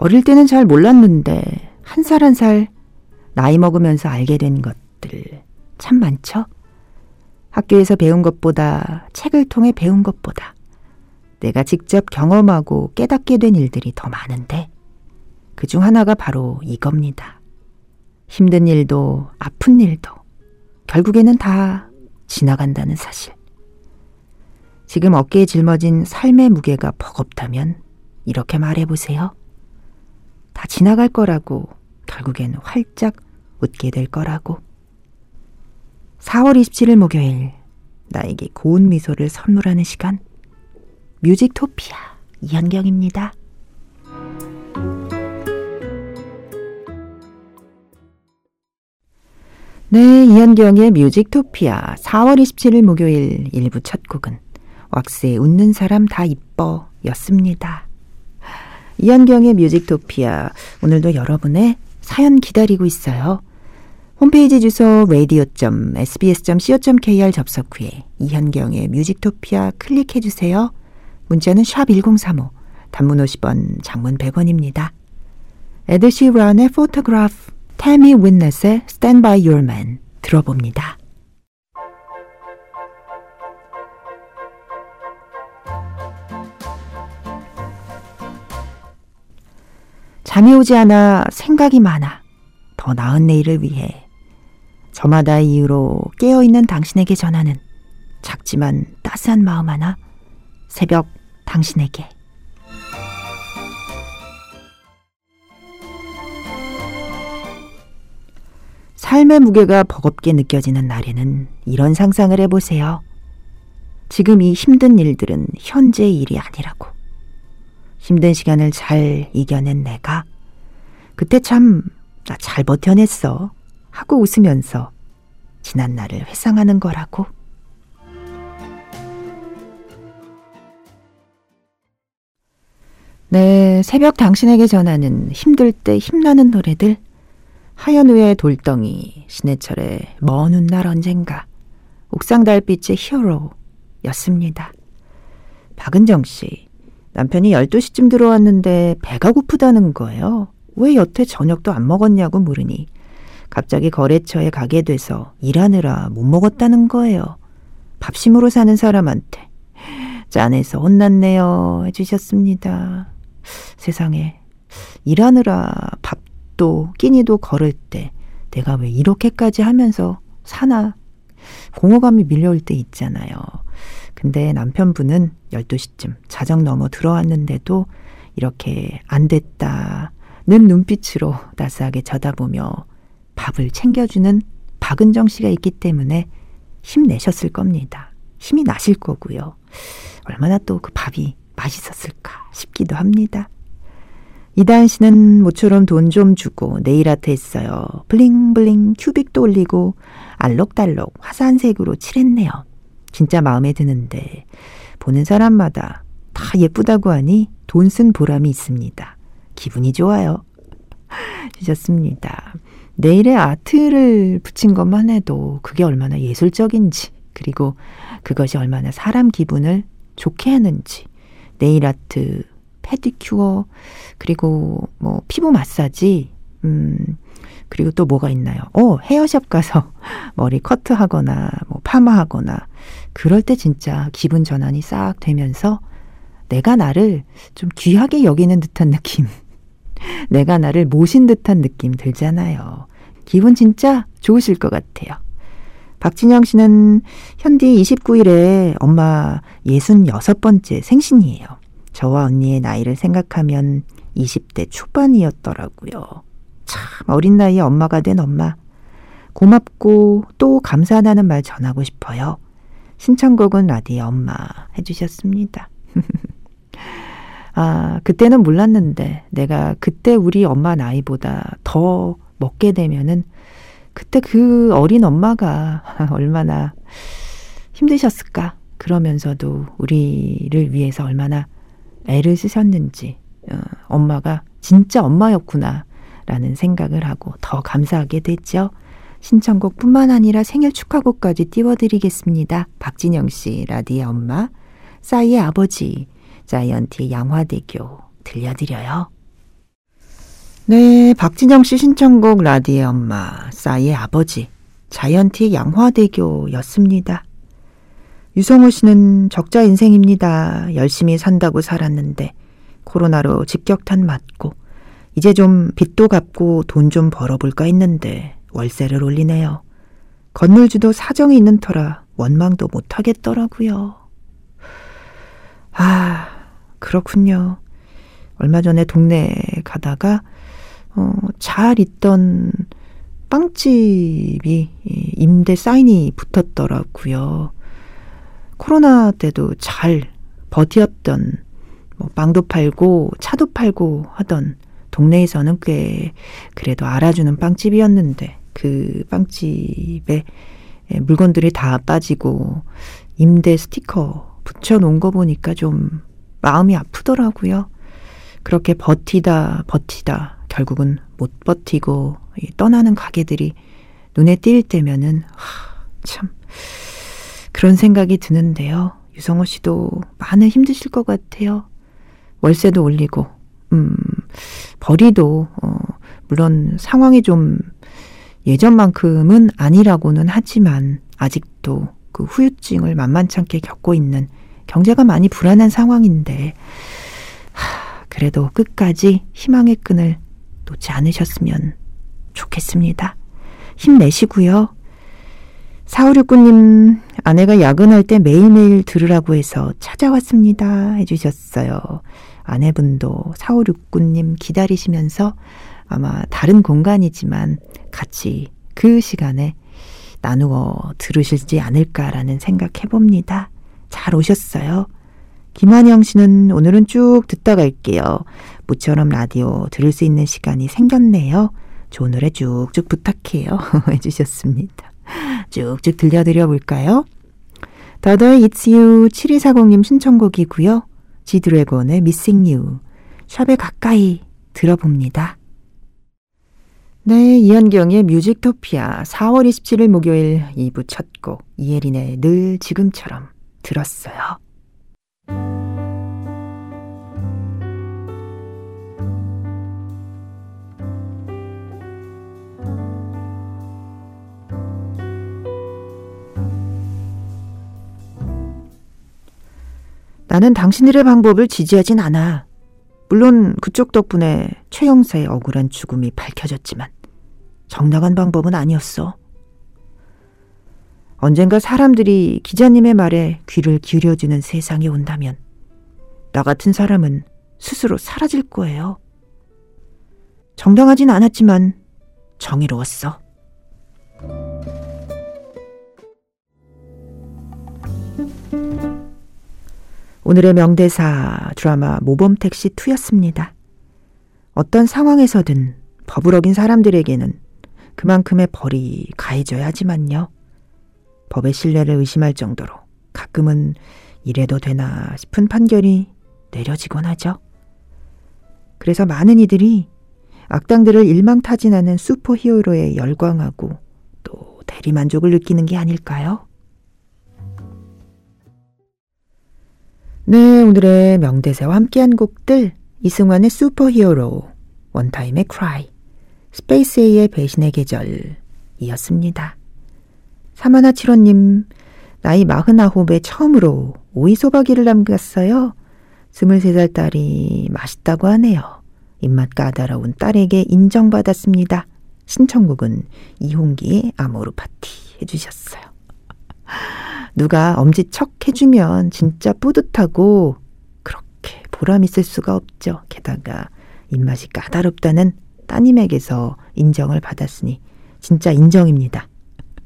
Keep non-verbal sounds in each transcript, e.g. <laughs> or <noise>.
어릴 때는 잘 몰랐는데 한 살 한 살 나이 먹으면서 알게 된 것들 참 많죠? 학교에서 배운 것보다 책을 통해 배운 것보다 내가 직접 경험하고 깨닫게 된 일들이 더 많은데 그 중 하나가 바로 이겁니다. 힘든 일도 아픈 일도 결국에는 다 지나간다는 사실. 지금 어깨에 짊어진 삶의 무게가 버겁다면 이렇게 말해보세요. 다 지나갈 거라고 결국엔 활짝 웃게 될 거라고. 4월 27일 목요일 나에게 고운 미소를 선물하는 시간 뮤직토피아 이현경입니다. 네, 이현경의 뮤직토피아 4월 27일 목요일 1부 첫 곡은 왁스의 웃는 사람 다 이뻐 였습니다. 이현경의 뮤직토피아 오늘도 여러분의 사연 기다리고 있어요. 홈페이지 주소 radio.sbs.co.kr 접속 후에 이현경의 뮤직토피아 클릭해 주세요. 문자는 샵 1035, 단문 50원, 장문 100원입니다. 에드시런의 Photograph, 태미 윈넷의 Stand By Your Man 들어봅니다. 잠이 오지 않아 생각이 많아 더 나은 내일을 위해 저마다 이유로 깨어있는 당신에게 전하는 작지만 따스한 마음 하나 새벽 당신에게 삶의 무게가 버겁게 느껴지는 날에는 이런 상상을 해보세요. 지금 이 힘든 일들은 현재의 일이 아니라고. 힘든 시간을 잘 이겨낸 내가 그때 참 나 잘 버텨냈어 하고 웃으면서 지난 날을 회상하는 거라고. 네, 새벽 당신에게 전하는 힘들 때 힘나는 노래들 하현우의 돌덩이, 신해철의 먼 훗날 언젠가, 옥상 달빛의 히어로였습니다. 박은정 씨, 남편이 12시쯤 들어왔는데 배가 고프다는 거예요. 왜 여태 저녁도 안 먹었냐고 물으니 갑자기 거래처에 가게 돼서 일하느라 못 먹었다는 거예요. 밥심으로 사는 사람한테 짠해서 혼났네요 해주셨습니다. 세상에 일하느라 밥도 끼니도 걸을 때 내가 왜 이렇게까지 하면서 사나 공허감이 밀려올 때 있잖아요. 근데 남편분은 12시쯤 자정 넘어 들어왔는데도 이렇게 안 됐다는 눈빛으로 따스하게 쳐다보며 밥을 챙겨주는 박은정 씨가 있기 때문에 힘내셨을 겁니다. 힘이 나실 거고요. 얼마나 또 그 밥이 맛있었을까 싶기도 합니다. 이다은 씨는 모처럼 돈 좀 주고 네일 아트 했어요. 블링블링 큐빅도 올리고 알록달록 화사한 색으로 칠했네요. 진짜 마음에 드는데 보는 사람마다 다 예쁘다고 하니 돈 쓴 보람이 있습니다. 기분이 좋아요. <laughs> 주셨습니다. 네일에 아트를 붙인 것만 해도 그게 얼마나 예술적인지 그리고 그것이 얼마나 사람 기분을 좋게 하는지 네일 아트, 페디큐어 그리고 뭐 피부 마사지 음 그리고 또 뭐가 있나요? 어, 헤어샵 가서 <laughs> 머리 커트하거나 뭐 파마하거나 그럴 때 진짜 기분 전환이 싹 되면서 내가 나를 좀 귀하게 여기는 듯한 느낌. <laughs> 내가 나를 모신 듯한 느낌 들잖아요. 기분 진짜 좋으실 것 같아요. 박진영 씨는 현디 29일에 엄마 66번째 생신이에요. 저와 언니의 나이를 생각하면 20대 초반이었더라고요. 참 어린 나이에 엄마가 된 엄마. 고맙고 또 감사하다는 말 전하고 싶어요. 신청곡은 라디오 엄마 해주셨습니다. <laughs> 아, 그때는 몰랐는데 내가 그때 우리 엄마 나이보다 더 먹게 되면은 그때 그 어린 엄마가 <laughs> 얼마나 힘드셨을까. 그러면서도 우리를 위해서 얼마나 애를 쓰셨는지, 어, 엄마가 진짜 엄마였구나. 라는 생각을 하고 더 감사하게 됐죠. 신청곡 뿐만 아니라 생일 축하곡까지 띄워드리겠습니다. 박진영 씨, 라디의 엄마, 싸이의 아버지, 자이언티의 양화대교 들려드려요. 네, 박진영 씨 신청곡 라디의 엄마, 싸이의 아버지, 자이언티의 양화대교였습니다. 유성호 씨는 적자 인생입니다. 열심히 산다고 살았는데 코로나로 직격탄 맞고 이제 좀 빚도 갚고 돈 좀 벌어볼까 했는데 월세를 올리네요. 건물주도 사정이 있는 터라 원망도 못 하겠더라고요. 아, 그렇군요. 얼마 전에 동네 가다가 어, 잘 있던 빵집이 임대 사인이 붙었더라고요. 코로나 때도 잘 버티었던 뭐 빵도 팔고 차도 팔고 하던 동네에서는 꽤 그래도 알아주는 빵집이었는데 그 빵집에 물건들이 다 빠지고 임대 스티커 붙여놓은 거 보니까 좀 마음이 아프더라고요. 그렇게 버티다 버티다 결국은 못 버티고 떠나는 가게들이 눈에 띌 때면은 하, 참 그런 생각이 드는데요. 유성호 씨도 많은 힘드실 것 같아요. 월세도 올리고 음 벌이도 어 물론 상황이 좀 예전만큼은 아니라고는 하지만 아직도 그 후유증을 만만찮게 겪고 있는 경제가 많이 불안한 상황인데 하, 그래도 끝까지 희망의 끈을 놓지 않으셨으면 좋겠습니다. 힘내시고요. 4569님, 아내가 야근할 때 매일매일 들으라고 해서 찾아왔습니다. 해주셨어요. 아내분도 4569님 기다리시면서 아마 다른 공간이지만 같이 그 시간에 나누어 들으실지 않을까라는 생각 해 봅니다. 잘 오셨어요. 김한영 씨는 오늘은 쭉 듣다 갈게요. 모처럼 라디오 들을 수 있는 시간이 생겼네요. 좋은 노래 쭉쭉 부탁해요. <laughs> 해주셨습니다. 쭉쭉 들려드려 볼까요? 더더의 It's You 7240님 신청곡이고요. 지드래곤의 Missing 샵에 가까이 들어봅니다. 네, 이현경의 뮤직토피아 4월 27일 목요일 2부 첫 곡 이혜린의 늘 지금처럼 들었어요. 나는 당신들의 방법을 지지하진 않아. 물론 그쪽 덕분에 최 형사의 억울한 죽음이 밝혀졌지만 정당한 방법은 아니었어. 언젠가 사람들이 기자님의 말에 귀를 기울여주는 세상이 온다면 나 같은 사람은 스스로 사라질 거예요. 정당하진 않았지만 정의로웠어. 오늘의 명대사 드라마 모범택시 2였습니다. 어떤 상황에서든 법을 어긴 사람들에게는 그만큼의 벌이 가해져야 하지만요. 법의 신뢰를 의심할 정도로 가끔은 이래도 되나 싶은 판결이 내려지곤 하죠. 그래서 많은 이들이 악당들을 일망타진하는 슈퍼히어로에 열광하고 또 대리만족을 느끼는 게 아닐까요? 네, 오늘의 명대사와 함께한 곡들 이승환의 슈퍼히어로, 원타임의 Cry, 스페이스 A의 배신의 계절이었습니다. 사마나 칠호님, 나이 마흔아홉에 처음으로 오이 소박이를 담갔어요. 23살 딸이 맛있다고 하네요. 입맛 까다로운 딸에게 인정받았습니다. 신청곡은 이홍기의 아모르 파티 해주셨어요. 누가 엄지 척 해주면 진짜 뿌듯하고 그렇게 보람 있을 수가 없죠. 게다가 입맛이 까다롭다는 따님에게서 인정을 받았으니 진짜 인정입니다.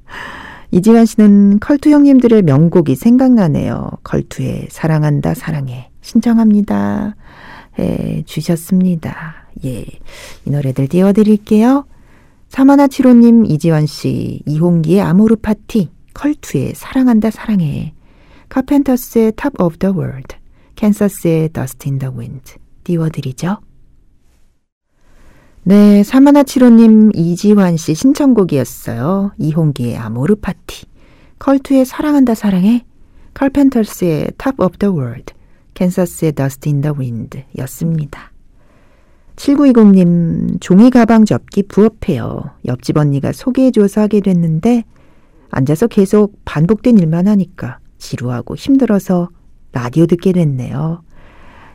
<laughs> 이지환 씨는 컬투 형님들의 명곡이 생각나네요. 컬투의 사랑한다 사랑해 신청합니다. 해 주셨습니다. 예. 이 노래들 띄워드릴게요. 사마나 칠호님, 이지원 씨, 이홍기의 아모르 파티, 컬투의 사랑한다 사랑해, 카펜터스의 Top of the World, 캔서스의 Dust in the Wind 띄워드리죠. 네, 사마나치로님 이지환 씨 신청곡이었어요. 이홍기의 아모르 파티, 컬투의 사랑한다 사랑해, 칼펜터스의 Top of the World, 캔서스의 Dust in the Wind 였습니다. 7920님, 종이 가방 접기 부업해요. 옆집 언니가 소개해줘서 하게 됐는데, 앉아서 계속 반복된 일만 하니까 지루하고 힘들어서 라디오 듣게 됐네요.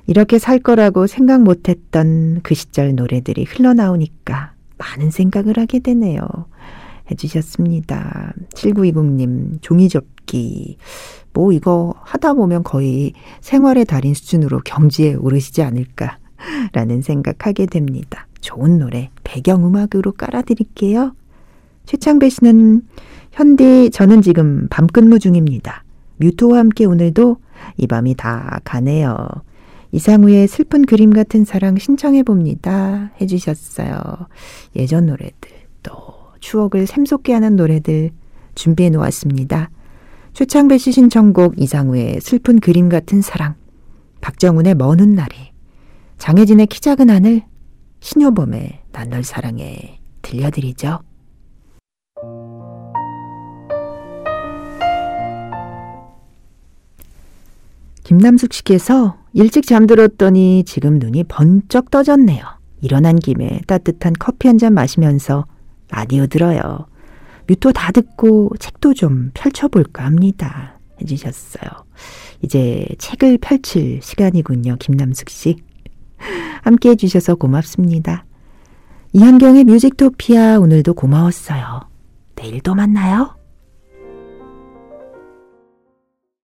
이렇게 살 거라고 생각 못했던 그 시절 노래들이 흘러나오니까 많은 생각을 하게 되네요. 해주셨습니다. 7920님, 종이접기. 뭐 이거 하다 보면 거의 생활의 달인 수준으로 경지에 오르시지 않을까라는 생각하게 됩니다. 좋은 노래 배경음악으로 깔아드릴게요. 최창배 씨는 현디 저는 지금 밤 근무 중입니다. 뮤토와 함께 오늘도 이 밤이 다 가네요. 이상우의 슬픈 그림 같은 사랑 신청해 봅니다. 해주셨어요. 예전 노래들 또 추억을 샘솟게 하는 노래들 준비해 놓았습니다. 최창배 씨 신청곡 이상우의 슬픈 그림 같은 사랑 박정훈의 먼 훗날이 장혜진의 키 작은 하늘 신효범의 난 널 사랑해 들려드리죠. 김남숙 씨께서 일찍 잠들었더니 지금 눈이 번쩍 떠졌네요. 일어난 김에 따뜻한 커피 한 잔 마시면서 라디오 들어요. 뮤토 다 듣고 책도 좀 펼쳐볼까 합니다. 해주셨어요. 이제 책을 펼칠 시간이군요. 김남숙 씨. <laughs> 함께 해주셔서 고맙습니다. 이한경의 뮤직토피아 오늘도 고마웠어요. 내일 또 만나요.